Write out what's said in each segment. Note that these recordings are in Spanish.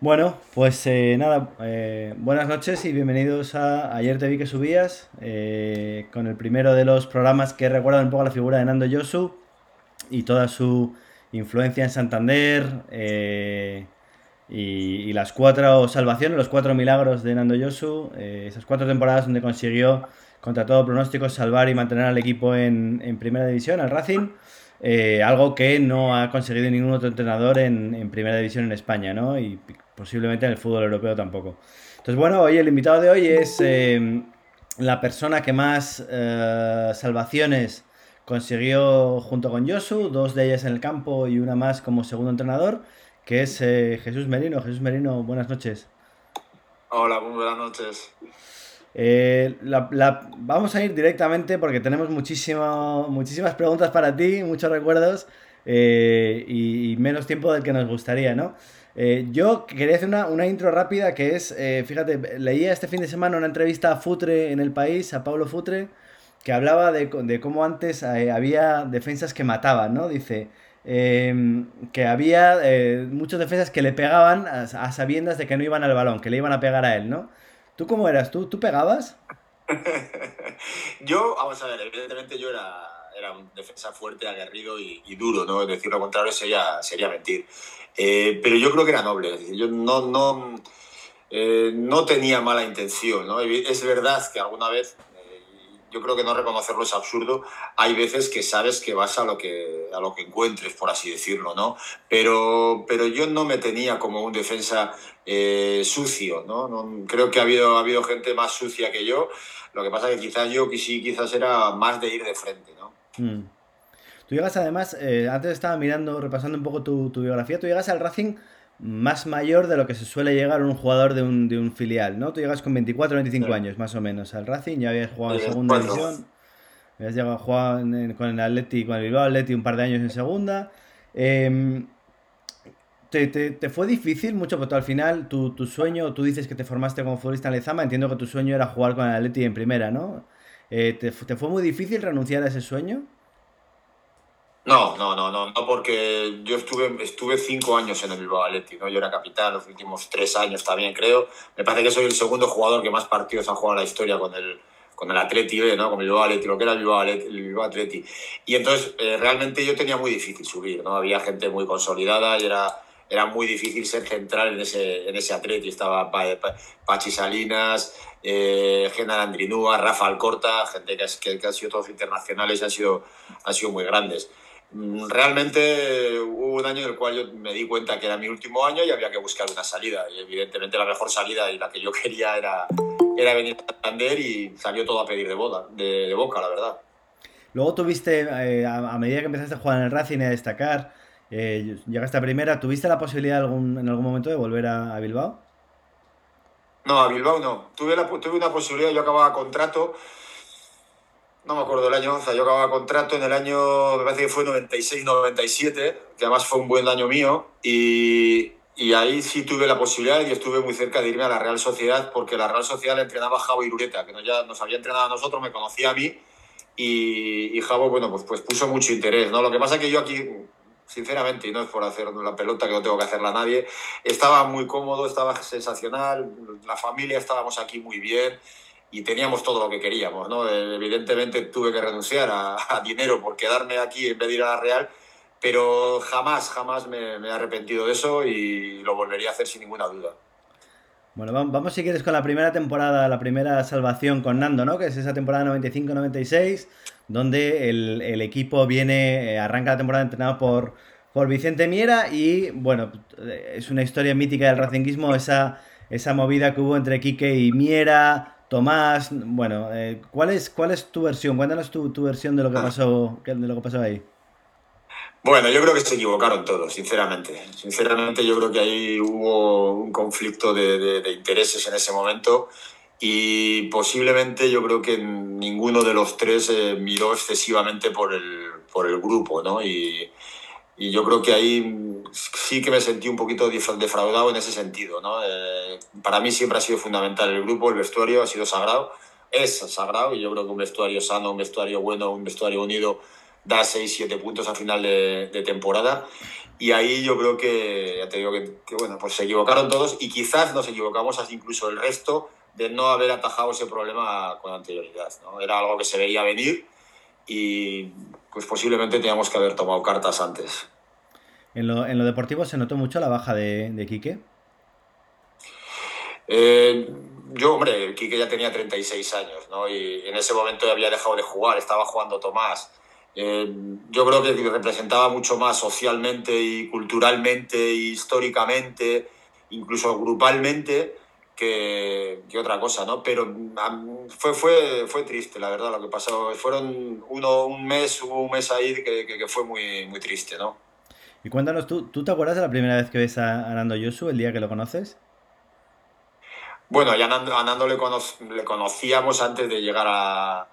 Bueno, pues eh, nada, eh, buenas noches y bienvenidos a Ayer te vi que subías, eh, con el primero de los programas que recuerdan un poco la figura de Nando Yosu y toda su influencia en Santander y, y, las cuatro salvaciones, los cuatro milagros de Nando Yosu, esas cuatro temporadas donde consiguió contra todo pronóstico salvar y mantener al equipo en primera división, al Racing. Algo que no ha conseguido ningún otro entrenador en, primera división en España, ¿no? Y posiblemente en el fútbol europeo tampoco. Entonces, bueno, hoy el invitado de hoy es eh, la persona que más eh, salvaciones consiguió junto con Josu, dos de ellas en el campo y una más como segundo entrenador, que es eh, Jesús Merino. Jesús Merino, buenas noches. Hola, buenas noches. Vamos a ir directamente porque tenemos muchísimas preguntas para ti, muchos recuerdos y, menos tiempo del que nos gustaría, ¿no? Eh, yo quería hacer una, intro rápida que es, eh, fíjate, leía este fin de semana una entrevista a Futre en el país, a Pablo Futre, que hablaba de, cómo antes eh, había defensas que mataban, ¿no? Dice em, que había muchos defensas que le pegaban a, sabiendas de que no iban al balón, que le iban a pegar a él, ¿no? ¿Tú cómo eras? ¿Tú, tú pegabas? yo, vamos a ver, evidentemente yo era, era un defensa fuerte, aguerrido y, duro, ¿no? Decir lo contrario sería, sería mentir. Eh, pero yo creo que era noble, yo no, no, eh, no tenía mala intención. ¿no? Es verdad que alguna vez, yo creo que no reconocerlo es absurdo, hay veces que sabes que vas a lo que, a lo que encuentres, por así decirlo, ¿no? Pero, pero yo no me tenía como un defensa sucio, ¿no? Creo que ha habido, ha habido gente más sucia que yo, lo que pasa que quizás yo sí, quizás era más de ir de frente, ¿no? Mm. Tú llegas además, eh, antes estaba mirando, repasando un poco tu, biografía, tú llegas al Racing más mayor de lo que se suele llegar un jugador de un, de un filial, ¿no? Tú llegas con 24 o 25 años más o menos al Racing, ya habías jugado en segunda división, habías llegado a jugar con el Atleti, con el Bilbao Atleti un par de años en segunda. Em, te, te, fue difícil mucho? Porque al final tu, tu, sueño, tú dices que te formaste como futbolista en Lezama, entiendo que tu sueño era jugar con el Atleti en primera, ¿no? Eh, ¿te, ¿te, fue muy difícil renunciar a ese sueño? No, no, no, no, no, porque yo estuve, estuve cinco años en el Bilbao Athletic, ¿no? Yo era capitán los últimos tres años también, creo. Me parece que soy el segundo jugador que más partidos ha jugado en la historia con el, con el Atleti ¿no? Con el Bilbao Athletic, lo que era el Bilbao. Y entonces, eh, realmente yo tenía muy difícil subir, ¿no? Había gente muy consolidada y era, era muy difícil ser central en ese, en ese Atleti. Estaba Pachi Salinas, eh, Andrinúa, Rafa Alcorta, gente que, que, que han sido todos internacionales y han sido, han sido muy grandes. Mm, realmente hubo un año en el cual yo me di cuenta que era mi último año y había que buscar una salida. Y evidentemente la mejor salida y la que yo quería era, era venir a Santander y salió todo a pedir de, boda, de, boca, la verdad. Luego tuviste, eh, a, medida que empezaste a jugar en el Racing y a destacar, eh, llegaste a primera, ¿tuviste la posibilidad algún, en algún momento de volver a, Bilbao? No, a Bilbao no. Tuve, la, tuve una posibilidad, yo acababa contrato no me acuerdo el año, o sea, yo acababa contrato en el año, me parece que fue 96-97, que además fue un buen año mío, y, y, ahí sí tuve la posibilidad y estuve muy cerca de irme a la Real Sociedad, porque la Real Sociedad le entrenaba Javo Irureta, que nos, ya nos había entrenado a nosotros, me conocía a mí, y, y Javo, bueno, pues, pues puso mucho interés, ¿no? Lo que pasa es que yo aquí, sinceramente, y no es por hacer la pelota que no tengo que hacerla a nadie, estaba muy cómodo, estaba sensacional, la familia estábamos aquí muy bien, y teníamos todo lo que queríamos. ¿no? Evidentemente tuve que renunciar a, dinero por quedarme aquí en vez de ir a la Real, pero jamás, jamás me, he arrepentido de eso y lo volvería a hacer sin ninguna duda. Bueno, vamos si quieres con la primera temporada, la primera salvación con Nando, ¿no? Que es esa temporada 95-96, donde el, equipo viene, eh, arranca la temporada entrenado por, por Vicente Miera y, bueno, es una historia mítica del racinguismo, esa, esa movida que hubo entre Quique y Miera, Tomás, bueno, eh, ¿cuál, es, ¿cuál es tu versión? Cuéntanos tu, tu versión de lo que ah. pasó, de lo que pasó ahí. Bueno, yo creo que se equivocaron todos, sinceramente. Sinceramente, yo creo que ahí hubo un conflicto de, de, intereses en ese momento y posiblemente yo creo que ninguno de los tres eh, miró excesivamente por el, por el grupo, ¿no? Y, y yo creo que ahí sí que me sentí un poquito defraudado en ese sentido. ¿no? Eh, para mí siempre ha sido fundamental el grupo, el vestuario ha sido sagrado, es sagrado y yo creo que un vestuario sano, un vestuario bueno, un vestuario unido da 6-7 puntos a final de, temporada. Y ahí yo creo que, ya te digo que, bueno, pues se equivocaron todos y quizás nos equivocamos incluso el resto de no haber atajado ese problema con anterioridad. ¿no? Era algo que se veía venir y pues posiblemente teníamos que haber tomado cartas antes. En lo, en lo deportivo se notó mucho la baja de, de Quique. Eh, yo, hombre, Quique ya tenía 36 años, ¿no? Y en ese momento había dejado de jugar, estaba jugando Tomás. Eh, yo creo que representaba mucho más socialmente y culturalmente, históricamente, incluso grupalmente, que, que, otra cosa, ¿no? Pero fue, fue, fue triste, la verdad, lo que pasó. Fueron uno, un mes, hubo un mes ahí que, que, fue muy, muy triste, ¿no? Y cuéntanos, ¿tú, ¿tú te acuerdas de la primera vez que ves a, Nando Yosu, el día que lo conoces? Bueno, ya a Nando le, le conocíamos antes de llegar a,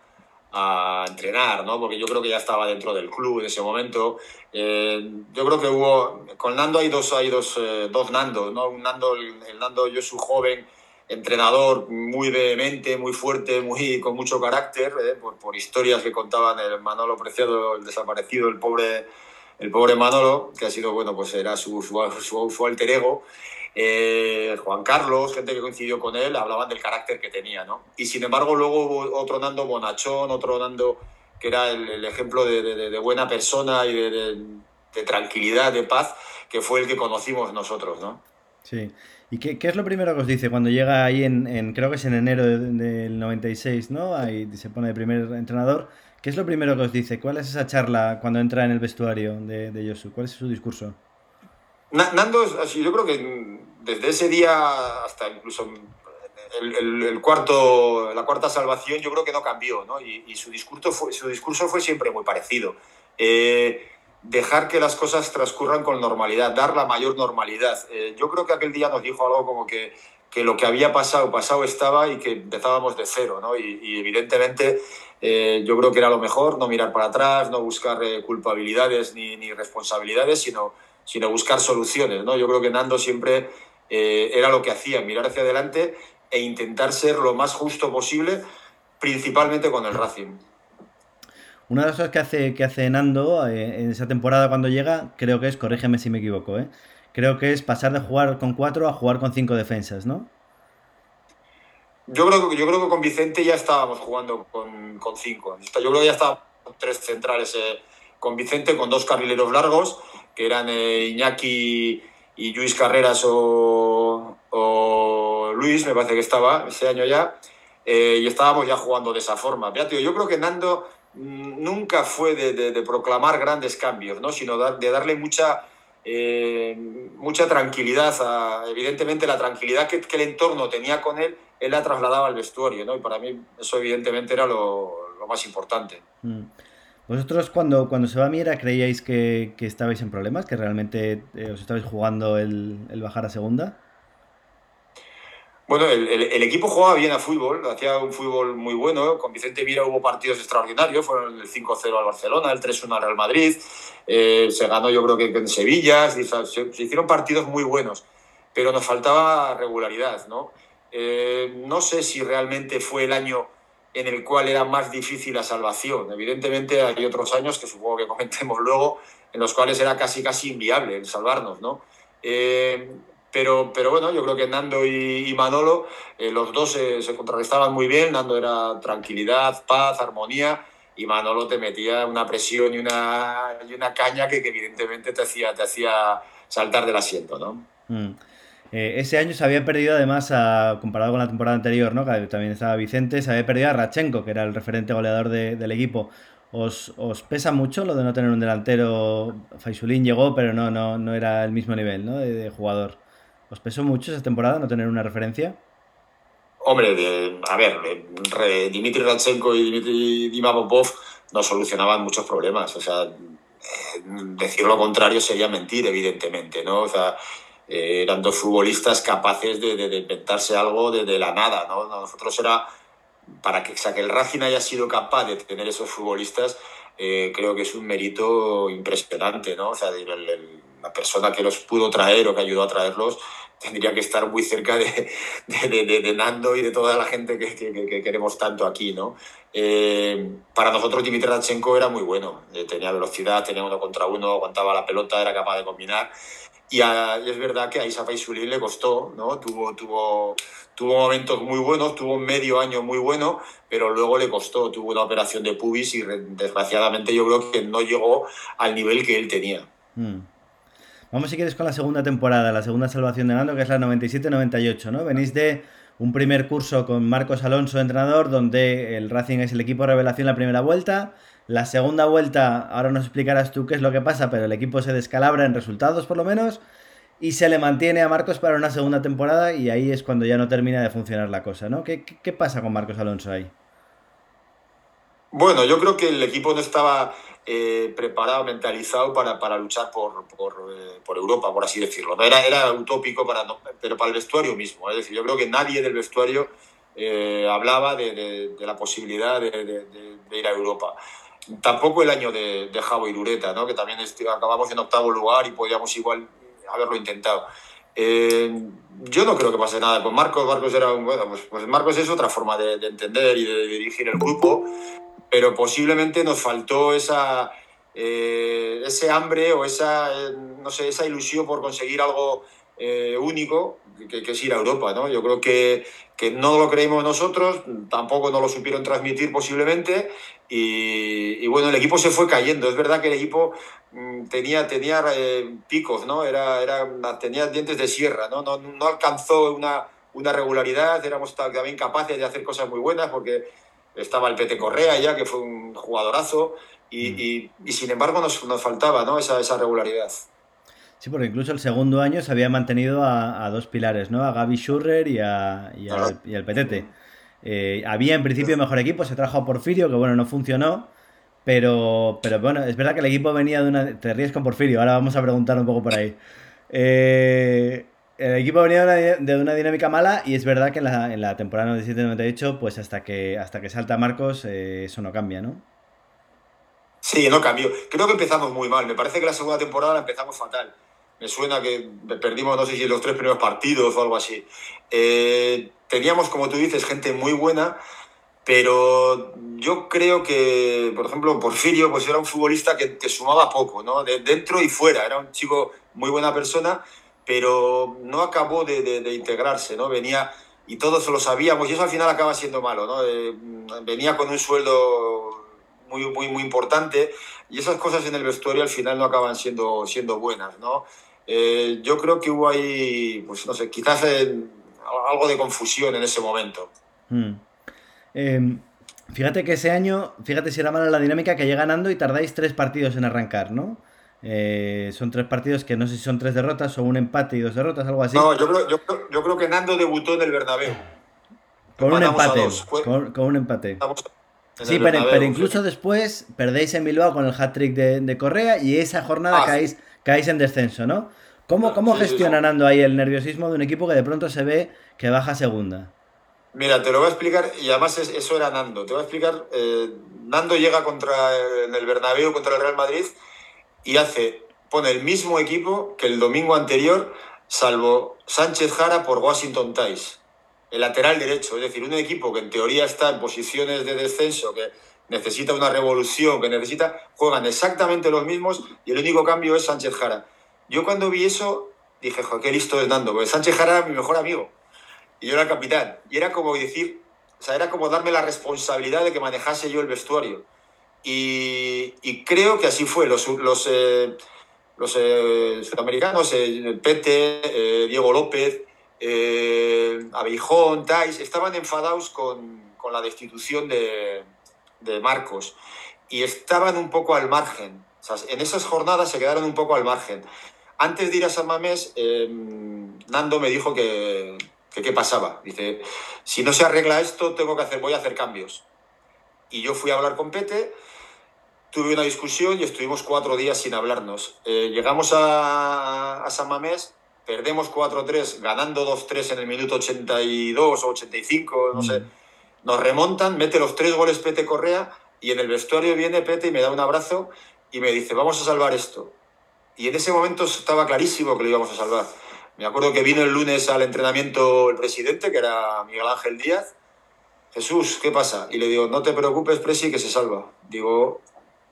a entrenar, ¿no? Porque yo creo que ya estaba dentro del club en ese momento. Eh, yo creo que hubo, con Nando hay dos, hay dos, eh, dos Nando, ¿no? Un Nando, el, Nando yo soy joven, entrenador muy vehemente, muy fuerte, muy, con mucho carácter, ¿eh? por, por, historias que contaban el Manolo Preciado, el desaparecido, el pobre, el pobre Manolo, que ha sido, bueno, pues era su, su, su, su alter ego. Eh, Juan Carlos, gente que coincidió con él, hablaban del carácter que tenía, ¿no? Y sin embargo luego hubo otro Nando Bonachón, otro Nando que era el, ejemplo de, buena persona y de, tranquilidad, de paz, que fue el que conocimos nosotros, ¿no? Sí. ¿Y qué, es lo primero que os dice cuando llega ahí en, creo que es en enero del 96, ¿no? Ahí se pone de primer entrenador. ¿Qué es lo primero que os dice? ¿Cuál es esa charla cuando entra en el vestuario de, de Yosu? ¿Cuál es su discurso? Nando, yo creo que desde ese día hasta incluso el, cuarto, la cuarta salvación, yo creo que no cambió, ¿no? Y, su, discurso fue, su discurso fue siempre muy parecido. Eh, dejar que las cosas transcurran con normalidad, dar la mayor normalidad. Eh, yo creo que aquel día nos dijo algo como que, que, lo que había pasado, pasado estaba y que empezábamos de cero, ¿no? Y, evidentemente eh, yo creo que era lo mejor, no mirar para atrás, no buscar culpabilidades ni, ni responsabilidades, sino sino buscar soluciones. ¿no? Yo creo que Nando siempre eh, era lo que hacía, mirar hacia adelante e intentar ser lo más justo posible, principalmente con el Racing. Una de las cosas que hace, que hace Nando eh, en esa temporada cuando llega, creo que es, corrígeme si me equivoco, ¿eh? creo que es pasar de jugar con cuatro a jugar con cinco defensas, ¿no? Yo creo, yo creo que con Vicente ya estábamos jugando con, con cinco. Yo creo que ya estábamos tres centrales con Vicente, con dos carrileros largos que eran eh, Iñaki y Luis Carreras o, Luis, me parece que estaba ese año ya, eh, y estábamos ya jugando de esa forma. yo creo que Nando mm, nunca fue de, proclamar grandes cambios, ¿no? sino de darle mucha, eh, mucha tranquilidad, evidentemente la tranquilidad que, el entorno tenía con él, él la trasladaba al vestuario, ¿no? y para mí eso evidentemente era lo, más importante. Mm. ¿Vosotros cuando, cuando se va a Miera creíais que, que estabais en problemas? ¿Que realmente eh, os estabais jugando el, el, bajar a segunda? Bueno, el, el, equipo jugaba bien a fútbol, hacía un fútbol muy bueno. Con Vicente Miera hubo partidos extraordinarios, fueron el 5-0 al Barcelona, el 3-1 al Real Madrid, eh, se ganó yo creo que en Sevilla, se, se, hicieron partidos muy buenos, pero nos faltaba regularidad, ¿no? Eh, no sé si realmente fue el año en el cual era más difícil la salvación. Evidentemente hay otros años que supongo que comentemos luego, en los cuales era casi casi inviable el salvarnos, ¿no? Eh, pero, pero bueno, yo creo que Nando y, Manolo, eh, los dos se, contrarrestaban muy bien. Nando era tranquilidad, paz, armonía, y Manolo te metía una presión y una, y una caña que, evidentemente te hacía, te hacía saltar del asiento, ¿no? Mm. Eh, ese año se había perdido además, comparado con la temporada anterior, ¿no? que también estaba Vicente, se había perdido a Rachenko, que era el referente goleador del equipo. ¿Os, ¿Os, pesa mucho lo de no tener un delantero? Faisulín llegó, pero no, no, no era el mismo nivel ¿no? de, jugador. ¿Os pesó mucho esa temporada no tener una referencia? Hombre, a ver, Dimitri Rachenko y Dimitri Dimapopov no solucionaban muchos problemas. O sea, eh, decir lo contrario sería mentir, evidentemente, ¿no? O sea, eh, eran dos futbolistas capaces de, de, inventarse algo desde de la nada, ¿no? Nosotros era, para que, que el Racing haya sido capaz de tener esos futbolistas, eh, creo que es un mérito impresionante, ¿no? O sea, la persona que los pudo traer o que ayudó a traerlos tendría que estar muy cerca de, de, Nando y de toda la gente que, que, queremos tanto aquí, ¿no? Eh, para nosotros Dimitri Radchenko era muy bueno, eh, tenía velocidad, tenía uno contra uno, aguantaba la pelota, era capaz de combinar. Y, es verdad que a Isa Faisulín le costó, ¿no? Tuvo, tuvo, tuvo momentos muy buenos, tuvo un medio año muy bueno, pero luego le costó, tuvo una operación de pubis y desgraciadamente yo creo que no llegó al nivel que él tenía. Mm. Vamos si quieres con la segunda temporada, la segunda salvación de Nando, que es la 97-98, ¿no? Venís de un primer curso con Marcos Alonso, entrenador, donde el Racing es el equipo revelación la primera vuelta. La segunda vuelta, ahora nos explicarás tú qué es lo que pasa, pero el equipo se descalabra en resultados por lo menos y se le mantiene a Marcos para una segunda temporada y ahí es cuando ya no termina de funcionar la cosa, ¿no? ¿Qué, qué pasa con Marcos Alonso ahí? Bueno, yo creo que el equipo no estaba eh, preparado, mentalizado para, para luchar por, por, eh, por, Europa, por así decirlo. Era, era utópico, para, pero para el vestuario mismo. Es decir, yo creo que nadie del vestuario eh, hablaba de, de, la posibilidad de, ir a Europa. Tampoco el año de, de Javo y Dureta, ¿no? que también acabamos en octavo lugar y podíamos igual haberlo intentado. yo no creo que pase nada con Marcos. Marcos era un, bueno, pues, pues Marcos es otra forma de, entender y de dirigir el grupo pero posiblemente nos faltó esa, eh, ese hambre o esa, eh, no sé, esa ilusión por conseguir algo eh, único, que, que, es ir a Europa. ¿no? Yo creo que, que, no lo creímos nosotros, tampoco nos lo supieron transmitir posiblemente, y, y, bueno, el equipo se fue cayendo. Es verdad que el equipo mm, tenía, tenía picos, ¿no? Era, era, tenía dientes de sierra, ¿no? No, no alcanzó una, una regularidad, éramos también capaces de hacer cosas muy buenas porque estaba el Pete Correa ya, que fue un jugadorazo, y, mm. y, sin embargo nos, nos faltaba ¿no? esa, esa, regularidad. Sí, porque incluso el segundo año se había mantenido a, a dos pilares, ¿no? A Gaby Schurrer y, a, y, y al Petete. Eh, había en principio mejor equipo, se trajo a Porfirio, que bueno, no funcionó, pero, pero bueno, es verdad que el equipo venía de una... Te ríes con Porfirio, ahora vamos a preguntar un poco por ahí. Eh, el equipo venía de una, dinámica mala y es verdad que en la, en la temporada 97-98, pues hasta que, hasta que salta Marcos, eh, eso no cambia, ¿no? Sí, no cambió. Creo que empezamos muy mal. Me parece que la segunda temporada empezamos fatal. Me suena que perdimos, no sé si los tres primeros partidos o algo así. Eh, teníamos, como tú dices, gente muy buena, pero yo creo que, por ejemplo, Porfirio pues era un futbolista que, que sumaba poco, ¿no? De, dentro y fuera. Era un chico muy buena persona, pero no acabó de, de, integrarse, ¿no? Venía, y todos lo sabíamos, y eso al final acaba siendo malo, ¿no? Eh, venía con un sueldo muy, muy, muy importante, y esas cosas en el vestuario al final no acaban siendo, siendo buenas, ¿no? Eh, yo creo que hubo ahí, pues no sé, quizás algo de confusión en ese momento. Hmm. Em, fíjate que ese año, fíjate si era mala la dinámica, que llega ganando y tardáis tres partidos en arrancar, ¿no? Eh, son tres partidos que no sé si son tres derrotas o un empate y dos derrotas, algo así. No, yo creo, yo, yo creo que Nando debutó en el Bernabéu. Con un empate. Con, un empate. Sí, pero, incluso después perdéis en Bilbao con el hat-trick de, Correa y esa jornada ah, caéis, caéis, en descenso, ¿no? ¿Cómo, cómo gestiona Nando ahí el nerviosismo de un equipo que de pronto se ve que baja segunda? Mira, te lo voy a explicar, y además eso era Nando. Te voy a explicar, eh, Nando llega contra en el Bernabéu contra el Real Madrid y hace, pone el mismo equipo que el domingo anterior, salvo Sánchez Jara por Washington Ties, el lateral derecho, es decir, un equipo que en teoría está en posiciones de descenso, que necesita una revolución, que necesita, juegan exactamente los mismos y el único cambio es Sánchez Jara. Yo cuando vi eso dije, joder, qué listo es Nando, porque Sánchez Jara era mi mejor amigo y yo era capitán. Y era como decir, o sea, era como darme la responsabilidad de que manejase yo el vestuario. Y, creo que así fue. Los, los, eh, los eh, sudamericanos, eh, Pete, Diego López, Abijón, Tais, estaban enfadados con, con la destitución de, de, Marcos y estaban un poco al margen. en esas jornadas se quedaron un poco al margen. Antes de ir a San Mamés, Nando me dijo que, que qué pasaba. Dice, si no se arregla esto, tengo que hacer, voy a hacer cambios. Y yo fui a hablar con Pete tuve una discusión y estuvimos cuatro días sin hablarnos. Eh, llegamos a, a, San Mamés, perdemos 4-3, ganando 2-3 en el minuto 82 o 85, no sé. Nos remontan, mete los tres goles Pete Correa y en el vestuario viene Pete y me da un abrazo y me dice, vamos a salvar esto. Y en ese momento estaba clarísimo que lo íbamos a salvar. Me acuerdo que vino el lunes al entrenamiento el presidente, que era Miguel Ángel Díaz. Jesús, ¿qué pasa? Y le digo, no te preocupes, Presi, que se salva. Digo,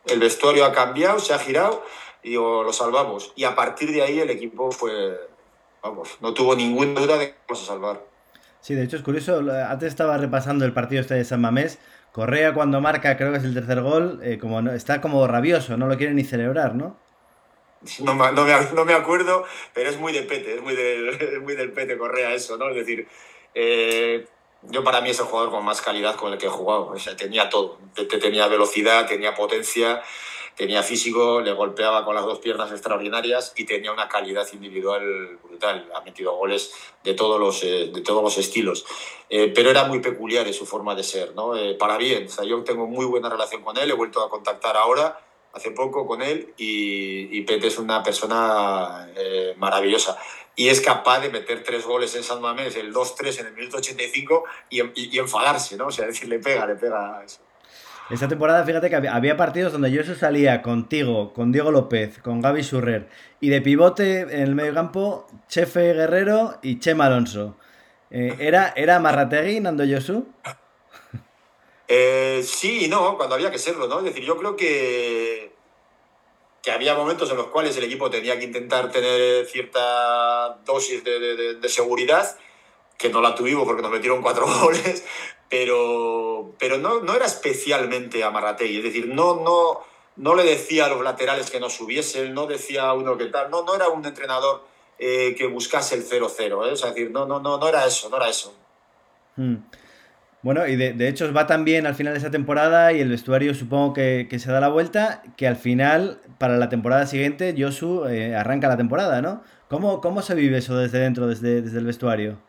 el vestuario ha cambiado, se ha girado, y digo, lo salvamos. Y a partir de ahí el equipo fue, vamos, no tuvo ninguna duda de que vamos a salvar. Sí, de hecho es curioso, antes estaba repasando el partido este de San Mamés, Correa cuando marca, creo que es el tercer gol, eh, como está como rabioso, no lo quiere ni celebrar, ¿no? No, me, no, me, acuerdo, pero es muy de pete, es muy, de, del pete Correa eso, ¿no? Es decir, eh, yo para mí es el jugador con más calidad con el que he jugado. O sea, tenía todo. Tenía velocidad, tenía potencia, tenía físico, le golpeaba con las dos piernas extraordinarias y tenía una calidad individual brutal. Ha metido goles de todos los, eh, de todos los estilos. Eh, pero era muy peculiar en su forma de ser, ¿no? para bien. O sea, yo tengo muy buena relación con él, he vuelto a contactar ahora hace poco con él y, y Pete es una persona eh, maravillosa. Y es capaz de meter tres goles en San Mamés, el 2-3 en el minuto 85 y, y, y, enfadarse, ¿no? O sea, decir, le pega, le pega eso. Esta temporada, fíjate que había partidos donde yo salía contigo, con Diego López, con Gaby Surrer y de pivote en el medio campo, Chefe Guerrero y Chema Alonso. Eh, ¿era, ¿Era Marrategui, Nando Yosu? Eh, sí y no, cuando había que serlo, ¿no? Es decir, yo creo que, que había momentos en los cuales el equipo tenía que intentar tener cierta dosis de, de, seguridad, que no la tuvimos porque nos metieron cuatro goles, pero, pero no, no era especialmente a Marrategui, es decir, no, no, no le decía a los laterales que no subiesen, no decía a uno que tal, no, no era un entrenador eh, que buscase el 0-0, ¿eh? es decir, no, no, no, no era eso, no era eso. Hmm. Bueno, y de, hecho va tan bien al final de esa temporada y el vestuario supongo que, se da la vuelta, que al final, para la temporada siguiente, Josu eh, arranca la temporada, ¿no? ¿Cómo, ¿Cómo se vive eso desde dentro, desde, desde el vestuario?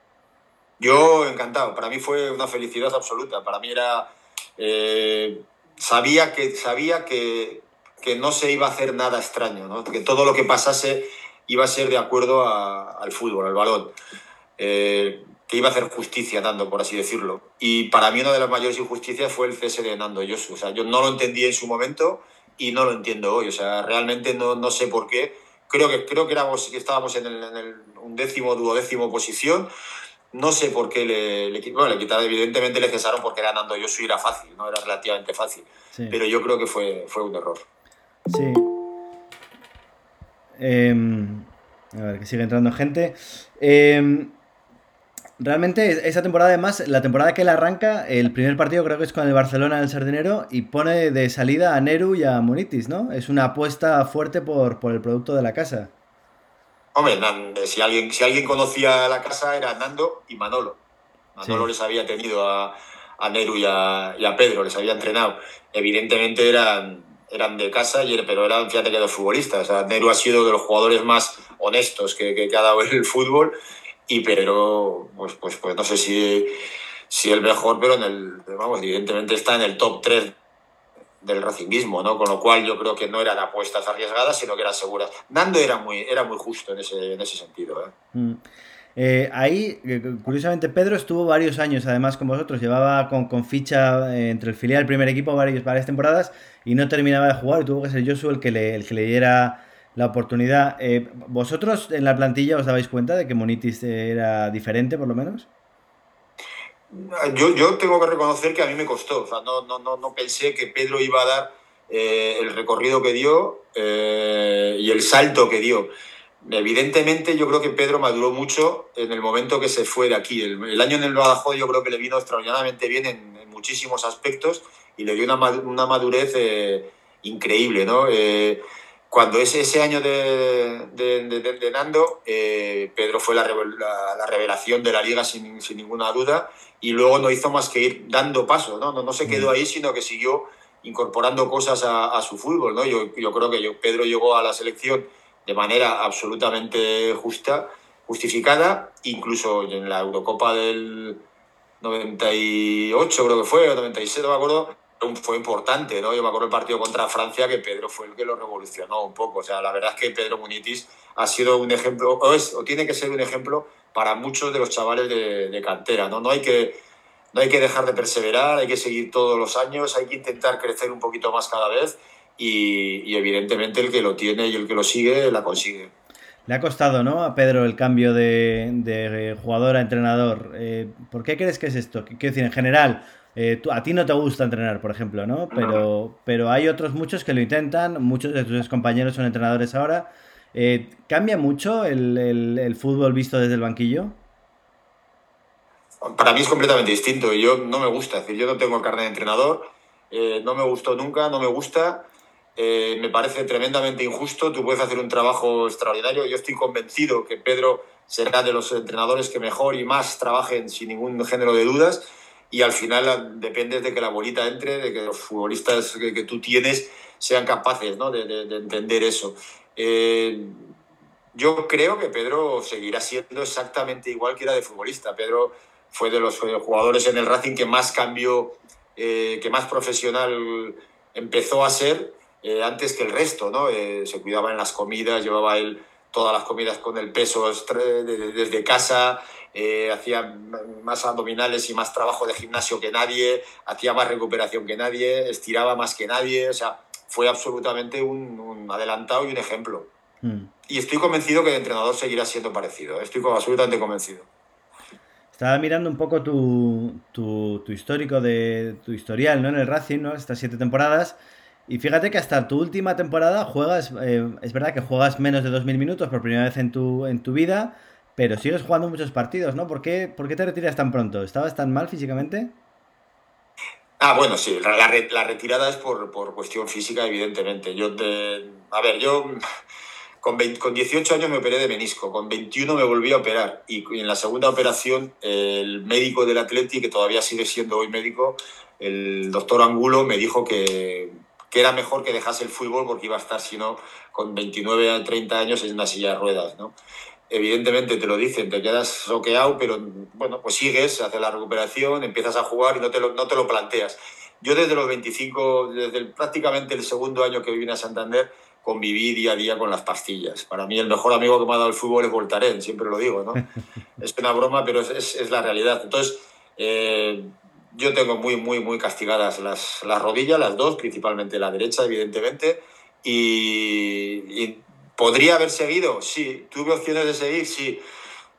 Yo encantado, para mí fue una felicidad absoluta, para mí era... Eh, sabía que, sabía que, que, no se iba a hacer nada extraño, ¿no? que todo lo que pasase iba a ser de acuerdo al fútbol, al balón. Eh, que iba a hacer justicia Nando, por así decirlo. Y para mí una de las mayores injusticias fue el cese de Nando Yosu. O sea, yo no lo entendí en su momento y no lo entiendo hoy. O sea, realmente no, no sé por qué. Creo que, creo que, estábamos en el, en el duodécimo posición. No sé por qué le, le, bueno, le quitaron, evidentemente le cesaron porque era Nando Yosu y era fácil, no era relativamente fácil. Pero yo creo que fue, fue un error. Sí. Em, a ver, que sigue entrando gente. Eh, Realmente esa temporada además, la temporada que él arranca, el primer partido creo que es con el Barcelona del Sardinero y pone de salida a Neru y a Munitis, ¿no? Es una apuesta fuerte por, el producto de la casa. Hombre, si alguien, si alguien conocía la casa era Nando y Manolo. Manolo les había tenido a, a Neru y a, Pedro, les había entrenado. Evidentemente eran, eran de casa, pero eran, fíjate que dos futbolistas. O Neru ha sido de los jugadores más honestos que, que, que ha dado el fútbol y pero pues, pues, pues no sé si, si el mejor, pero en el, vamos, evidentemente está en el top 3 del racingismo, ¿no? Con lo cual yo creo que no eran apuestas arriesgadas, sino que eran seguras. Nando era muy, era muy justo en ese, en ese sentido. ¿eh? Mm. Eh, ahí, eh, curiosamente, Pedro estuvo varios años además con vosotros, llevaba con, con ficha entre el filial y el primer equipo varias, varias temporadas y no terminaba de jugar y tuvo que ser Josu el que le, el que le diera la oportunidad. Eh, ¿Vosotros en la plantilla os dabais cuenta de que Monitis era diferente, por lo menos? Yo, yo tengo que reconocer que a mí me costó. O sea, no, no, no, no pensé que Pedro iba a dar eh, el recorrido que dio eh, y el salto que dio. Evidentemente, yo creo que Pedro maduró mucho en el momento que se fue de aquí. El, año en el Badajoz yo creo que le vino extraordinariamente bien en, muchísimos aspectos y le dio una, una madurez increíble, ¿no? Cuando ese, ese año de, de, de, Nando, eh, Pedro fue la, la, revelación de la liga sin, sin, ninguna duda y luego no hizo más que ir dando pasos, ¿no? No, no se quedó mm. ahí, sino que siguió incorporando cosas a, a su fútbol, ¿no? Yo, yo creo que yo, Pedro llegó a la selección de manera absolutamente justa, justificada, incluso en la Eurocopa del 98 creo que fue, o 97, no me acuerdo, fue importante, ¿no? Yo me acuerdo el partido contra Francia que Pedro fue el que lo revolucionó un poco. O sea, la verdad es que Pedro Munitis ha sido un ejemplo, o, es, o tiene que ser un ejemplo para muchos de los chavales de, de, cantera, ¿no? No hay, que, no hay que dejar de perseverar, hay que seguir todos los años, hay que intentar crecer un poquito más cada vez y, evidentemente el que lo tiene y el que lo sigue la consigue. Le ha costado, ¿no? A Pedro el cambio de, jugador a entrenador. Eh, ¿Por qué crees que es esto? Quiero decir, en general, eh, a ti no te gusta entrenar, por ejemplo, ¿no? Pero, pero hay otros muchos que lo intentan, muchos de tus compañeros son entrenadores ahora. Eh, ¿Cambia mucho el, fútbol visto desde el banquillo? Para mí es completamente distinto y yo no me gusta. Es decir, yo no tengo carnet de entrenador, no me gustó nunca, no me gusta. Eh, me parece tremendamente injusto. Tú puedes hacer un trabajo extraordinario. Yo estoy convencido que Pedro será de los entrenadores que mejor y más trabajen sin ningún género de dudas. Y al final depende de que la bolita entre, de que los futbolistas que, tú tienes sean capaces de, entender eso. Eh, yo creo que Pedro seguirá siendo exactamente igual que era de futbolista. Pedro fue de los jugadores en el Racing que más cambió, eh, que más profesional empezó a ser eh, antes que el resto, ¿no? Se cuidaba en las comidas, llevaba él todas las comidas con el peso desde casa, eh, hacía más abdominales y más trabajo de gimnasio que nadie, hacía más recuperación que nadie, estiraba más que nadie, o sea, fue absolutamente un, adelantado y un ejemplo. Hmm. Y estoy convencido que el entrenador seguirá siendo parecido, estoy absolutamente convencido. Estaba mirando un poco tu, tu, tu histórico de tu historial ¿no? en el Racing, ¿no? estas siete temporadas. Y fíjate que hasta tu última temporada juegas, eh, es verdad que juegas menos de 2.000 minutos por primera vez en tu, en tu vida, pero sigues jugando muchos partidos, ¿no? ¿Por qué, ¿Por qué te retiras tan pronto? ¿Estabas tan mal físicamente? Ah, bueno, sí, la, la retirada es por, por, cuestión física, evidentemente. Yo te, a ver, yo con, con 18 años me operé de menisco, con 21 me volví a operar y, en la segunda operación el médico del Atleti, que todavía sigue siendo hoy médico, el doctor Angulo, me dijo que que era mejor que dejase el fútbol porque iba a estar, si no, con 29 a 30 años en una silla de ruedas, ¿no? Evidentemente te lo dicen, te quedas soqueado, pero bueno, pues sigues, haces la recuperación, empiezas a jugar y no te lo, no te lo planteas. Yo desde los 25, desde prácticamente el segundo año que viví en Santander, conviví día a día con las pastillas. Para mí el mejor amigo que me ha dado el fútbol es Voltaren, siempre lo digo, ¿no? Es una broma, pero es, es, la realidad. Entonces, eh, yo tengo muy, muy, muy castigadas las, las rodillas, las dos, principalmente la derecha, evidentemente. Y, podría haber seguido, sí. Tuve opciones de seguir, sí.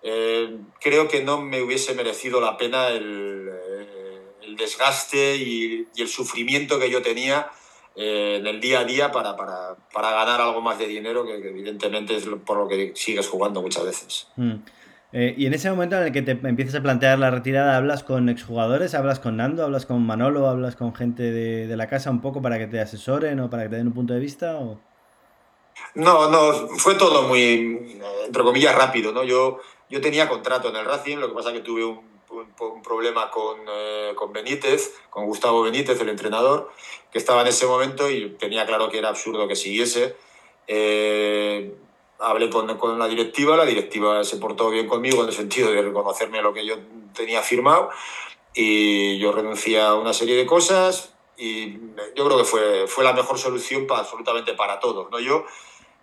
Eh, creo que no me hubiese merecido la pena el, eh, desgaste y, el sufrimiento que yo tenía eh, en el día a día para, para, para, ganar algo más de dinero, que, evidentemente es por lo que sigues jugando muchas veces. Mm. Y en ese momento en el que te empiezas a plantear la retirada, ¿hablas con exjugadores? ¿Hablas con Nando? ¿Hablas con Manolo? ¿Hablas con gente de, la casa un poco para que te asesoren o para que te den un punto de vista? O... No, no, fue todo muy, entre comillas, rápido. ¿no? Yo, yo tenía contrato en el Racing, lo que pasa que tuve un, problema con, eh, con Benítez, con Gustavo Benítez, el entrenador, que estaba en ese momento y tenía claro que era absurdo que siguiese. Eh, hablé con, con, la directiva, la directiva se portó bien conmigo en el sentido de reconocerme lo que yo tenía firmado y yo renuncié a una serie de cosas y yo creo que fue, fue la mejor solución para, absolutamente para todos. ¿no? Yo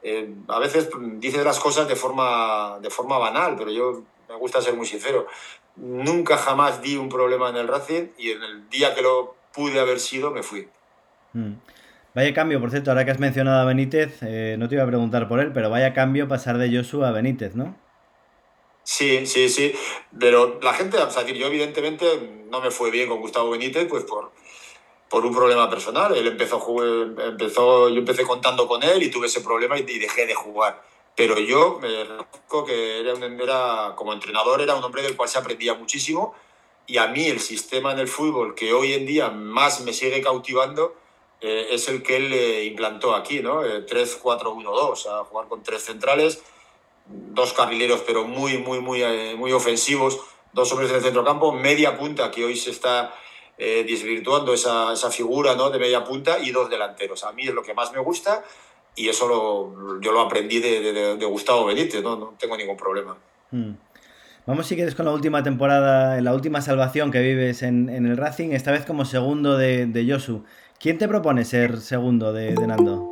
eh, a veces dices las cosas de forma, de forma banal, pero yo me gusta ser muy sincero. Nunca jamás di un problema en el Racing y en el día que lo pude haber sido me fui. Mm. Vaya cambio, por cierto, ahora que has mencionado a Benítez, eh, no te iba a preguntar por él, pero vaya cambio pasar de Josu a Benítez, ¿no? Sí, sí, sí. Pero la gente, o sea, yo evidentemente no me fue bien con Gustavo Benítez, pues por, por un problema personal. Él empezó, empezó, yo empecé contando con él y tuve ese problema y, dejé de jugar. Pero yo me reconozco que era, era, como entrenador era un hombre del cual se aprendía muchísimo y a mí el sistema en el fútbol que hoy en día más me sigue cautivando eh, es el que él eh, implantó aquí, ¿no? 3-4-1-2, eh, a jugar con tres centrales, dos carrileros, pero muy, muy, muy, muy ofensivos, dos hombres en el centrocampo, media punta, que hoy se está desvirtuando esa, esa, figura ¿no? de media punta, y dos delanteros. A mí es lo que más me gusta y eso lo, yo lo aprendí de, de, Gustavo Benítez, ¿no? no tengo ningún problema. Hmm. Vamos si quieres con la última temporada, la última salvación que vives en, en el Racing, esta vez como segundo de, de Josu. ¿Quién te propone ser segundo de, Nando?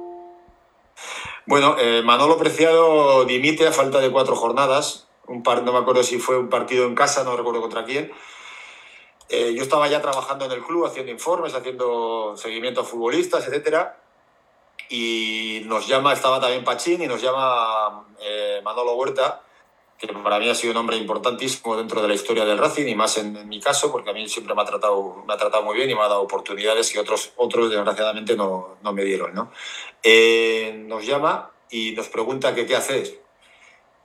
Bueno, eh, Manolo Preciado dimite a falta de cuatro jornadas. Un par, no me acuerdo si fue un partido en casa, no recuerdo contra quién. Eh, yo estaba ya trabajando en el club, haciendo informes, haciendo seguimiento a futbolistas, etc. y nos llama, estaba también Pachín y nos llama eh, Manolo Huerta, que para mí ha sido un hombre importantísimo dentro de la historia del Racing y más en, mi caso, porque a mí siempre me ha tratado, me ha tratado muy bien y me ha dado oportunidades que otros, otros desgraciadamente no, no me dieron. ¿no? Eh, nos llama y nos pregunta que qué haces.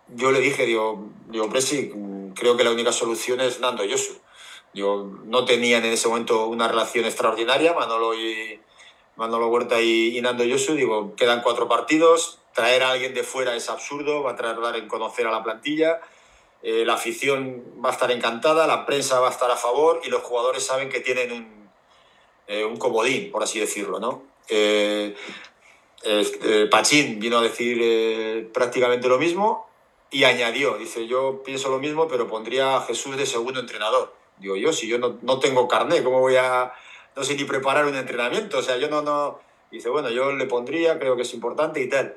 Yo le dije, digo, digo Presi, creo que la única solución es Nando Yosu. Yo no tenían en ese momento una relación extraordinaria, Manolo y, Manolo Huerta y, Nando Yosu, digo, quedan cuatro partidos, traer a alguien de fuera es absurdo, va a tardar en conocer a la plantilla, eh, la afición va a estar encantada, la prensa va a estar a favor y los jugadores saben que tienen un, eh, un comodín, por así decirlo, ¿no? Eh, Pachín vino a decir prácticamente lo mismo y añadió, dice, yo pienso lo mismo, pero pondría a Jesús de segundo entrenador. Digo yo, si yo no, no tengo carné, ¿cómo voy a no sé ni preparar un entrenamiento, o sea, yo no, no, dice, bueno, yo le pondría, creo que es importante y tal.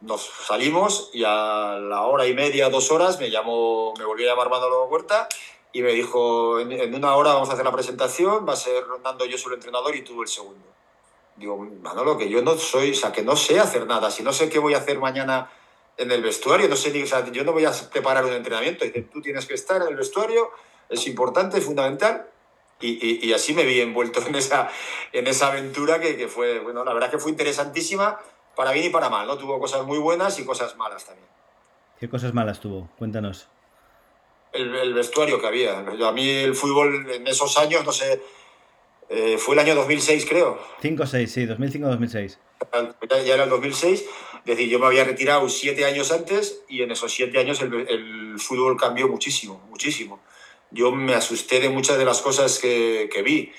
Nos salimos y a la hora y media, dos horas, me llamó, me volvió a llamar Manolo Huerta y me dijo, en, una hora vamos a hacer la presentación, va a ser Nando yo soy el entrenador y tú el segundo. Digo, Manolo, que yo no soy, o sea, que no sé hacer nada, si no sé qué voy a hacer mañana en el vestuario, no sé ni, o sea, yo no voy a preparar un entrenamiento, dice, tú tienes que estar en el vestuario, es importante, es fundamental, y, y, así me vi envuelto en esa, en esa aventura que, que, fue, bueno, la verdad que fue interesantísima para bien y para mal, ¿no? Tuvo cosas muy buenas y cosas malas también. ¿Qué cosas malas tuvo? Cuéntanos. El, el vestuario que había. A mí el fútbol en esos años, no sé, eh, fue el año 2006 creo. 5-6, sí, 2005-2006. Ya era el 2006, es decir, yo me había retirado siete años antes y en esos siete años el, el fútbol cambió muchísimo, muchísimo yo me asusté de muchas de las cosas que, que vi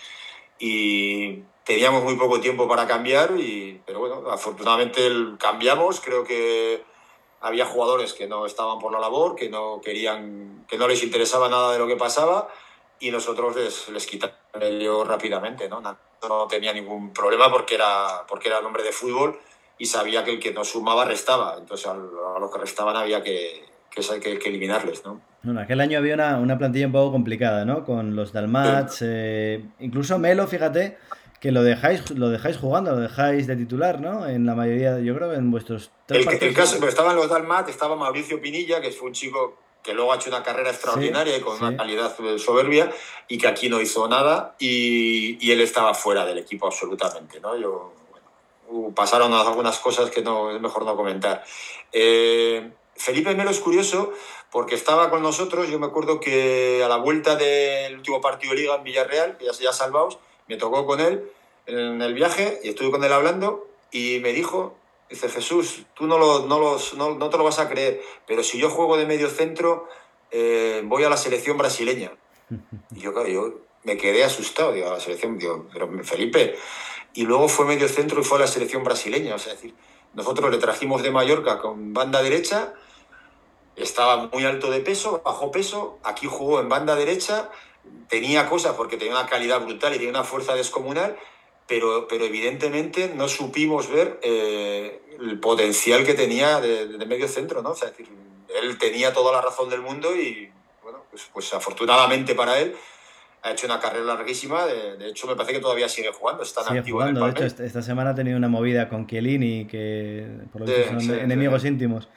y teníamos muy poco tiempo para cambiar, y, pero bueno, afortunadamente cambiamos, creo que había jugadores que no estaban por la labor, que no querían, que no les interesaba nada de lo que pasaba y nosotros les, les quitamos el rápidamente, ¿no? No tenía ningún problema porque era, porque era el hombre de fútbol y sabía que el que no sumaba restaba, entonces a, los que restaban había que, que, que, que eliminarles, ¿no? Bueno, aquel año había una, una, plantilla un poco complicada, ¿no? Con los Dalmats, eh, incluso Melo, fíjate, que lo dejáis, lo dejáis jugando, lo dejáis de titular, ¿no? En la mayoría, yo creo, en vuestros tres el, el caso, pues estaban los Dalmats, estaba Mauricio Pinilla, que fue un chico que luego ha hecho una carrera extraordinaria y con una calidad soberbia y que aquí no hizo nada y, y, él estaba fuera del equipo absolutamente, ¿no? Yo, bueno, pasaron algunas cosas que no es mejor no comentar. Eh, Felipe Melo es curioso porque estaba con nosotros, yo me acuerdo que a la vuelta del último partido de liga en Villarreal, que ya se ya salvaos, me tocó con él en el viaje y estuve con él hablando y me dijo, dice Jesús, tú no, lo, no, los, no, no te lo vas a creer, pero si yo juego de medio centro, eh, voy a la selección brasileña. Y yo, claro, yo me quedé asustado, digo, a la selección, digo, pero Felipe, y luego fue medio centro y fue a la selección brasileña, o sea, es decir, nosotros le trajimos de Mallorca con banda derecha, estaba muy alto de peso, bajo peso, aquí jugó en banda derecha, tenía cosas porque tenía una calidad brutal y tenía una fuerza descomunal, pero, pero evidentemente no supimos ver eh, el potencial que tenía de, de, medio centro, ¿no? O sea, es decir, él tenía toda la razón del mundo y, bueno, pues, pues afortunadamente para él, ha hecho una carrera larguísima. De, de, hecho, me parece que todavía sigue jugando. Está sigue activo jugando. de hecho, esta semana ha tenido una movida con Chiellini, que por lo sí, son sí, enemigos sí. íntimos.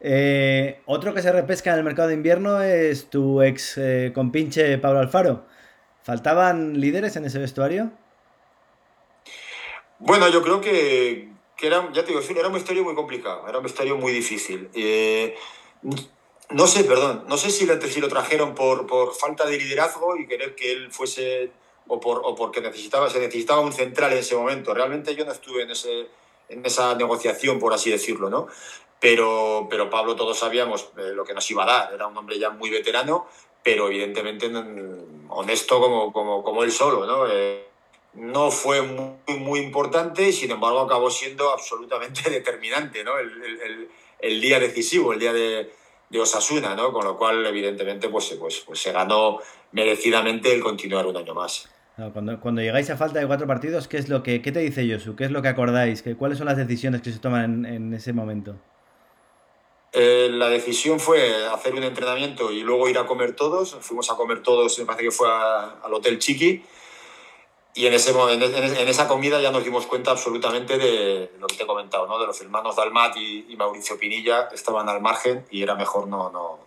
Eh, otro que se repesca en el mercado de invierno es tu ex eh, compinche Pablo Alfaro. ¿Faltaban líderes en ese vestuario? Bueno, yo creo que, que era, ya te digo, era un vestuario muy complicado, era un vestuario muy difícil. Eh, no sé, perdón, no sé si lo, trajeron por, por, falta de liderazgo y querer que él fuese, o, por, o porque necesitaba, se necesitaba un central en ese momento. Realmente yo no estuve en, ese, en esa negociación, por así decirlo, ¿no? Pero, pero Pablo todos sabíamos eh, lo que nos iba a dar. Era un hombre ya muy veterano, pero evidentemente honesto como, como, como él solo, ¿no? Eh, no fue muy, muy importante sin embargo acabó siendo absolutamente determinante, ¿no? El, el, el día decisivo, el día de, de Osasuna, ¿no? Con lo cual, evidentemente, pues, pues, pues se ganó merecidamente el continuar un año más. Cuando, cuando, llegáis a falta de cuatro partidos, ¿qué es lo que qué te dice Josu? ¿Qué es lo que acordáis? ¿Qué, ¿Cuáles son las decisiones que se toman en, en ese momento? Eh, la decisión fue hacer un entrenamiento y luego ir a comer todos. Fuimos a comer todos, me parece que fue al Hotel Chiqui. y en, ese, en, en, esa comida ya nos dimos cuenta absolutamente de lo que te he comentado, ¿no? de los hermanos Dalmat y, y Mauricio Pinilla estaban al margen y era mejor no, no,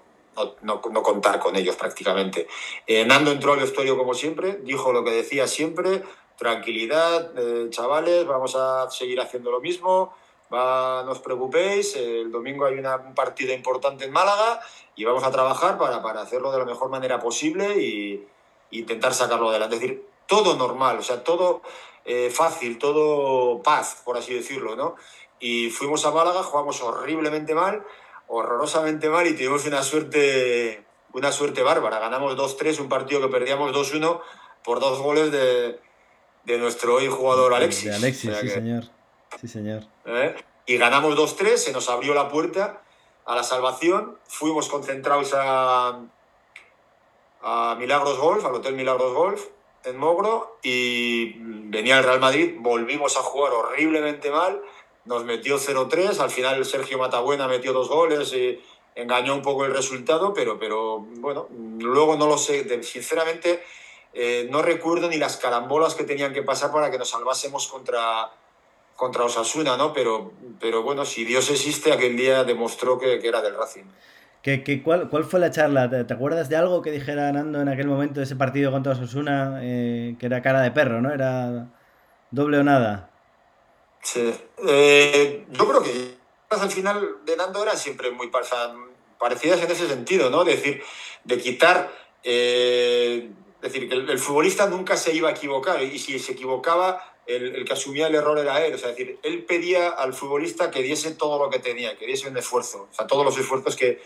no, no contar con ellos prácticamente. Eh, Nando entró al vestuario como siempre, dijo lo que decía siempre, tranquilidad, eh, chavales, vamos a seguir haciendo lo mismo, va, no os preocupéis, el domingo hay una, un partido importante en Málaga y vamos a trabajar para, para hacerlo de la mejor manera posible y intentar sacarlo adelante. Es decir, todo normal, o sea, todo eh, fácil, todo paz, por así decirlo, ¿no? Y fuimos a Málaga, jugamos horriblemente mal, horrorosamente mal y tuvimos una suerte, una suerte bárbara. Ganamos 2-3, un partido que perdíamos 2-1 por dos goles de, de nuestro hoy jugador Alexis. De Alexis, sí, señor. Sí, señor. ¿eh? Y ganamos 2-3, se nos abrió la puerta a la salvación, fuimos concentrados a, a Milagros Golf, al Hotel Milagros Golf, en Mogro y venía el Real Madrid, volvimos a jugar horriblemente mal, nos metió 0-3, al final Sergio Matabuena metió dos goles y engañó un poco el resultado, pero, pero bueno, luego no lo sé, sinceramente eh, no recuerdo ni las carambolas que tenían que pasar para que nos salvásemos contra, contra Osasuna, ¿no? Pero, pero bueno, si Dios existe, aquel día demostró que, que era del Racing. ¿Qué, cuál, cuál, fue la charla? ¿Te, acuerdas de algo que dijera Nando en aquel momento de ese partido contra Osasuna? Eh, que era cara de perro, ¿no? Era doble o nada. Sí. Eh, yo creo que al final de Nando eran siempre muy parecidas en ese sentido, ¿no? De decir, de quitar. Eh, decir, que el, futbolista nunca se iba a equivocar y si se equivocaba, el, que asumía el error era él. O sea, decir, él pedía al futbolista que diese todo lo que tenía, que diese un esfuerzo, o sea, todos los esfuerzos que,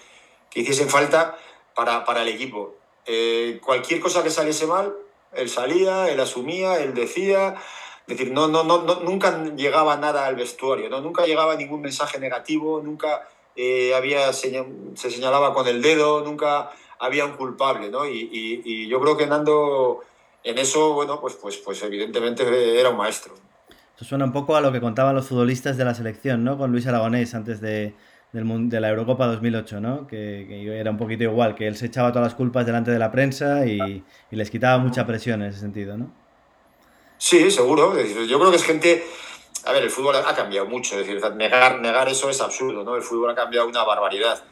que hiciesen falta para, para el equipo. Eh, cualquier cosa que saliese mal, él salía, él asumía, él decía. Es decir, no, no, no, nunca llegaba nada al vestuario, ¿no? nunca llegaba ningún mensaje negativo, nunca eh, había se señalaba con el dedo, nunca había un culpable. ¿no? Y, y, yo creo que Nando en eso, bueno, pues, pues, pues evidentemente era un maestro. Eso suena un poco a lo que contaban los futbolistas de la selección, ¿no? Con Luis Aragonés antes de, del, de la Eurocopa 2008, ¿no? Que, que, era un poquito igual, que él se echaba todas las culpas delante de la prensa y, y, les quitaba mucha presión en ese sentido, ¿no? Sí, seguro. Yo creo que es gente... A ver, el fútbol ha cambiado mucho, es decir, negar, negar eso es absurdo, ¿no? El fútbol ha cambiado una barbaridad.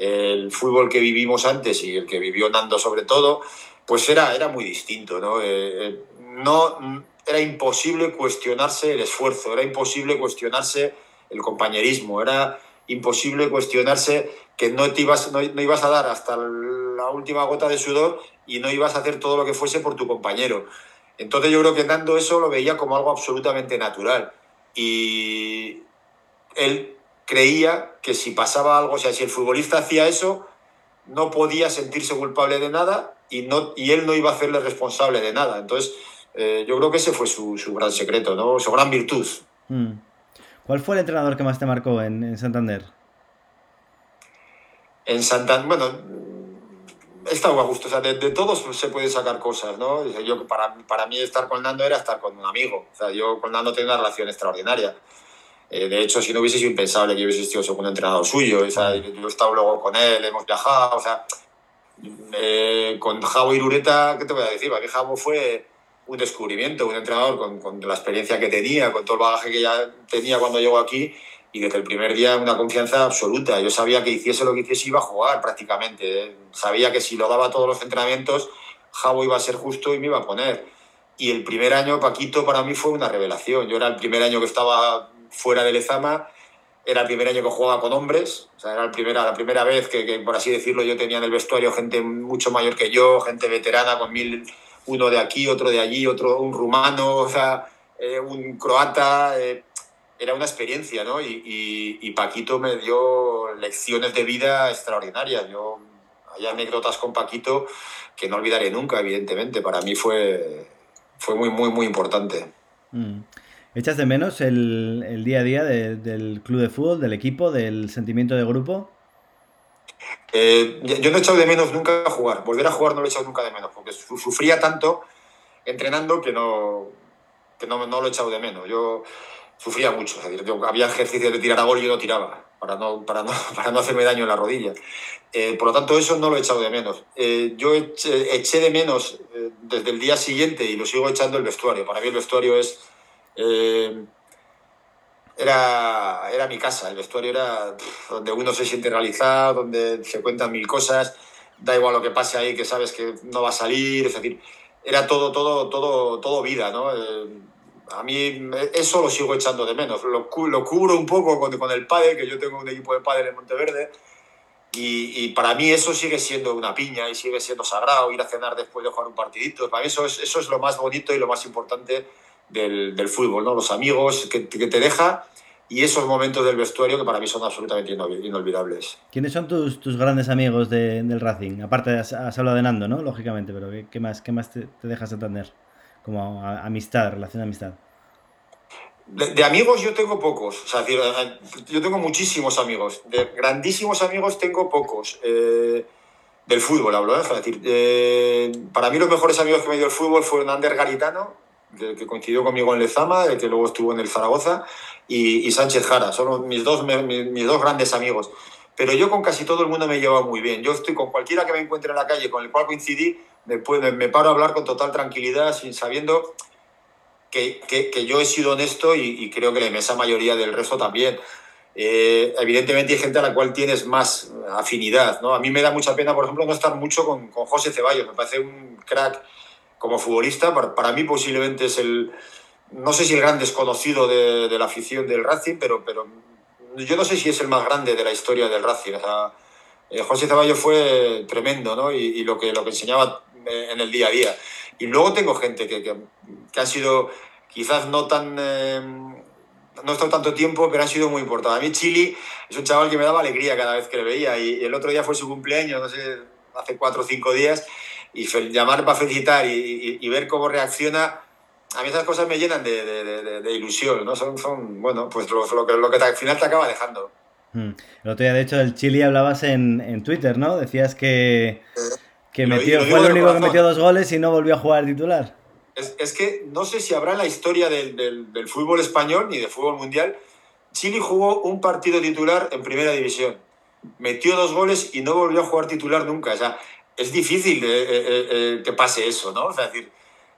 El fútbol que vivimos antes y el que vivió Nando sobre todo, pues era, era muy distinto, ¿no? Eh, no era imposible cuestionarse el esfuerzo, era imposible cuestionarse el compañerismo, era imposible cuestionarse que no, te ibas, no, no, ibas a dar hasta la última gota de sudor y no ibas a hacer todo lo que fuese por tu compañero. Entonces yo creo que Nando eso lo veía como algo absolutamente natural. Y él creía que si pasaba algo, o sea, si el futbolista hacía eso, no podía sentirse culpable de nada y, no, y él no iba a hacerle responsable de nada. Entonces, eh, yo creo que ese fue su, su, gran secreto, ¿no? su gran virtud. Mm. ¿Cuál fue el entrenador que más te marcó en, en Santander? En Santander, bueno, he estado a gusto, o sea, de, de, todos se pueden sacar cosas, ¿no? Yo, para, para mí estar con Nando era estar con un amigo, o sea, yo con Nando tengo una relación extraordinaria. Eh, de hecho, si no hubiese sido impensable que hubiese sido segundo entrenador suyo, o sea, yo he estado luego con él, hemos viajado, o sea, eh, con Javo Irureta, ¿qué te voy a decir? Porque Javo fue un descubrimiento, un entrenador con, con, la experiencia que tenía, con todo el bagaje que ya tenía cuando llegó aquí y desde el primer día una confianza absoluta. Yo sabía que hiciese lo que hiciese iba a jugar prácticamente. ¿eh? Sabía que si lo daba todos los entrenamientos, Javo iba a ser justo y me iba a poner. Y el primer año, Paquito, para mí fue una revelación. Yo era el primer año que estaba fuera de Lezama, era el primer año que jugaba con hombres, o sea, era el primera, la primera vez que, que, por así decirlo, yo tenía en el vestuario gente mucho mayor que yo, gente veterana con mil uno de aquí, otro de allí, otro un rumano, o sea, eh, un croata. Eh, era una experiencia, ¿no? Y, y, y, Paquito me dio lecciones de vida extraordinarias. Yo, hay anécdotas con Paquito que no olvidaré nunca, evidentemente. Para mí fue, fue muy, muy, muy importante. Mm. ¿Echas de menos el, el día a día de, del club de fútbol, del equipo, del sentimiento de grupo? Eh, yo no he echado de menos nunca jugar. Volver a jugar no lo he echado nunca de menos, porque sufría tanto entrenando que no, que no, no lo he echado de menos. Yo sufría mucho. Es decir, yo, había ejercicios de tirar a gol y yo no tiraba, para no, para no, para no hacerme daño en la rodilla. Eh, por lo tanto, eso no lo he echado de menos. Eh, yo eché, eché, de menos, eh, desde el día siguiente y lo sigo echando el vestuario. Para mí el vestuario es... Eh, era, era mi casa, el vestuario era donde uno se siente realizado, donde se cuentan mil cosas, da igual lo que pase ahí, que sabes que no va a salir, es decir, era todo, todo, todo, todo vida, ¿no? Eh, a mí eso lo sigo echando de menos, lo, lo cubro un poco con, con el pádel, que yo tengo un equipo de pádel en Monteverde, y, y, para mí eso sigue siendo una piña y sigue siendo sagrado, ir a cenar después de jugar un partidito. Para mí eso es, eso es lo más bonito y lo más importante del, del fútbol, ¿no? Los amigos que, que, te deja y esos momentos del vestuario que para mí son absolutamente inolvidables. ¿Quiénes son tus, tus grandes amigos de, del Racing? Aparte, has, has, hablado de Nando, ¿no? Lógicamente, pero ¿qué, qué más, qué más te, te dejas entender? Como a, amistad, relación de amistad. De, de, amigos yo tengo pocos, o sea, yo tengo muchísimos amigos, de grandísimos amigos tengo pocos. Eh, del fútbol hablo, ¿eh? es decir, eh, para mí los mejores amigos que me dio el fútbol fueron Ander Garitano, que, que, coincidió conmigo en Lezama, que luego estuvo en el Zaragoza, y, y Sánchez Jara, son mis dos, mis, mis, dos grandes amigos. Pero yo con casi todo el mundo me llevo muy bien. Yo estoy con cualquiera que me encuentre en la calle, con el cual coincidí, me, me, me paro a hablar con total tranquilidad, sin sabiendo que, que, que, yo he sido honesto y, y, creo que la inmensa mayoría del resto también. Eh, evidentemente hay gente a la cual tienes más afinidad. ¿no? A mí me da mucha pena, por ejemplo, no estar mucho con, con José Ceballos. Me parece un crack como futbolista. Para, para, mí posiblemente es el, no sé si el gran desconocido de, de, la afición del Racing, pero, pero yo no sé si es el más grande de la historia del Racing. O sea, eh, José Ceballos fue tremendo ¿no? y, y lo, que, lo que enseñaba en el día a día. Y luego tengo gente que, que, que ha sido quizás no tan... Eh, no he estado tanto tiempo, pero ha sido muy importante. A mí Chili es un chaval que me daba alegría cada vez que le veía y el otro día fue su cumpleaños, no sé, hace cuatro o cinco días, y llamar para felicitar y, y, y, ver cómo reacciona, a mí esas cosas me llenan de, de, de, de ilusión, ¿no? Son, son bueno, pues lo, lo, que, lo que te, al final te acaba dejando. Hmm. El otro día, de hecho, del Chili hablabas en, en Twitter, ¿no? Decías que... Que metió, fue el único que metió dos goles y no volvió a jugar titular. Es, es que no sé si habrá en la historia del, del, del, fútbol español ni del fútbol mundial. Chile jugó un partido titular en primera división. Metió dos goles y no volvió a jugar titular nunca. O sea, es difícil eh, eh, eh, que pase eso, ¿no? O sea,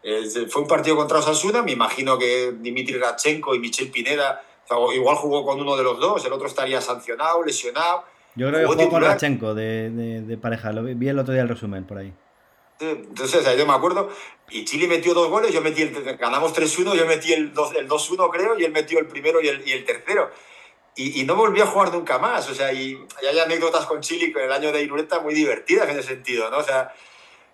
es decir, fue un partido contra Osasuna. Me imagino que Dimitri Rachenko y Michel Pineda, o sea, igual jugó con uno de los dos. El otro estaría sancionado, lesionado yo creo que jugó con Rachenko de, de, de, pareja, lo vi, vi, el otro día el resumen por ahí. Entonces, yo me acuerdo, y Chile metió dos goles, yo metí el, ganamos 3-1, yo metí el 2-1 creo, y él metió el primero y el, y el tercero. Y, y, no volví a jugar nunca más, o sea, y, y hay anécdotas con Chile con el año de Irureta muy divertidas en ese sentido, ¿no? O sea,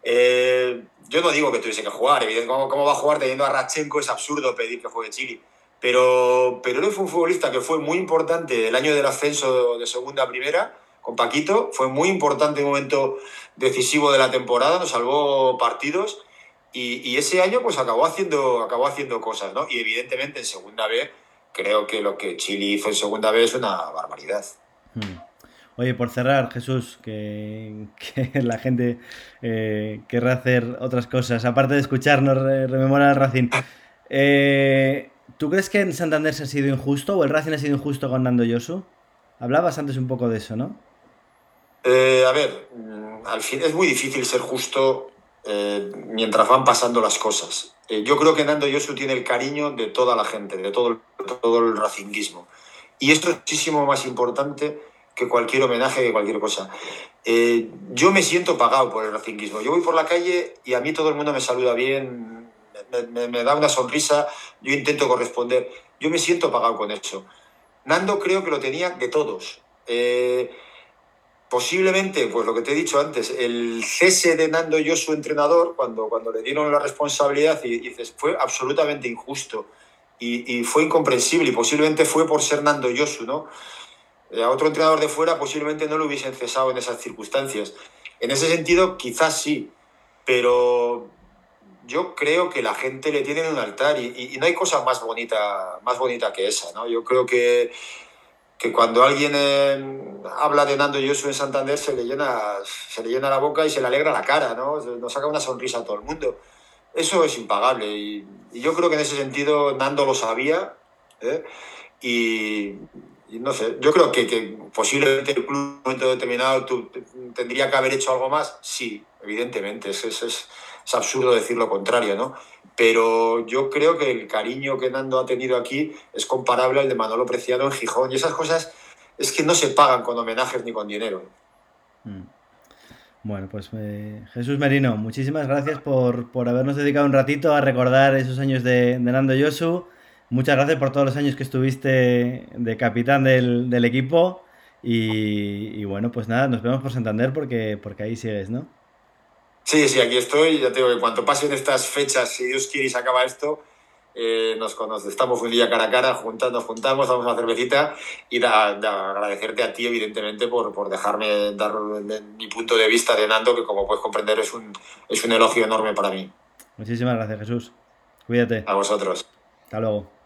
eh, yo no digo que tuviese que jugar, evidentemente, ¿cómo, ¿cómo, va a jugar teniendo a Rachenko? Es absurdo pedir que juegue Chile. Pero, pero él fue un futbolista que fue muy importante el año del ascenso de segunda a primera con Paquito. Fue muy importante, un momento decisivo de la temporada, nos salvó partidos y, y, ese año pues acabó haciendo, acabó haciendo cosas, ¿no? Y evidentemente en segunda B creo que lo que Chile hizo en segunda B es una barbaridad. Hmm. Oye, por cerrar, Jesús, que, que la gente eh, querrá hacer otras cosas, aparte de escucharnos re, rememorar al Racing. Eh, ¿Tú crees que en Santander se ha sido injusto o el Racing ha sido injusto con Nando Yosu? Hablabas antes un poco de eso, ¿no? Eh, a ver, al fin es muy difícil ser justo eh, mientras van pasando las cosas. Eh, yo creo que Nando Yosu tiene el cariño de toda la gente, de todo el, todo el racinguismo. Y esto es muchísimo más importante que cualquier homenaje, que cualquier cosa. Eh, yo me siento pagado por el racinguismo. Yo voy por la calle y a mí todo el mundo me saluda bien, me, da una sonrisa, yo intento corresponder. Yo me siento pagado con eso. Nando creo que lo tenía de todos. Eh, posiblemente, pues lo que te he dicho antes, el cese de Nando yo, su entrenador, cuando, cuando le dieron la responsabilidad y, dices, fue absolutamente injusto y, fue incomprensible y posiblemente fue por ser Nando Yosu, ¿no? Eh, a otro entrenador de fuera posiblemente no lo hubiesen cesado en esas circunstancias. En ese sentido, quizás sí, pero yo creo que la gente le tiene en un altar y, y no hay cosa más bonita, más bonita que esa, ¿no? Yo creo que que cuando alguien eh, habla de Nando Yosu en Santander se le, llena, se le llena la boca y se le alegra la cara, ¿no? Nos saca una sonrisa a todo el mundo. Eso es impagable y, yo creo que en ese sentido Nando lo sabía ¿eh? y, y no sé, yo creo que, que posiblemente el club en un momento determinado tú, tendría que haber hecho algo más. Sí, evidentemente, es, es, es, absurdo decir lo contrario, ¿no? Pero yo creo que el cariño que Nando ha tenido aquí es comparable al de Manolo Preciado en Gijón. Y esas cosas es que no se pagan con homenajes ni con dinero. Mm. Bueno, pues eh, Jesús Merino, muchísimas gracias por, por, habernos dedicado un ratito a recordar esos años de, Nando Yosu muchas gracias por todos los años que estuviste de capitán del, del equipo. Y, y, bueno, pues nada, nos vemos por Santander porque, porque ahí sigues, ¿no? Sí, sí, aquí estoy. Ya te digo que cuanto pasen estas fechas, si Dios quiere y se acaba esto, eh, nos conoce. Estamos un día cara a cara, juntas, nos juntamos, damos una cervecita y da, da, agradecerte a ti, evidentemente, por, por dejarme dar mi punto de vista de Nando, que como puedes comprender es un, es un elogio enorme para mí. Muchísimas gracias, Jesús. Cuídate. A vosotros. Hasta luego.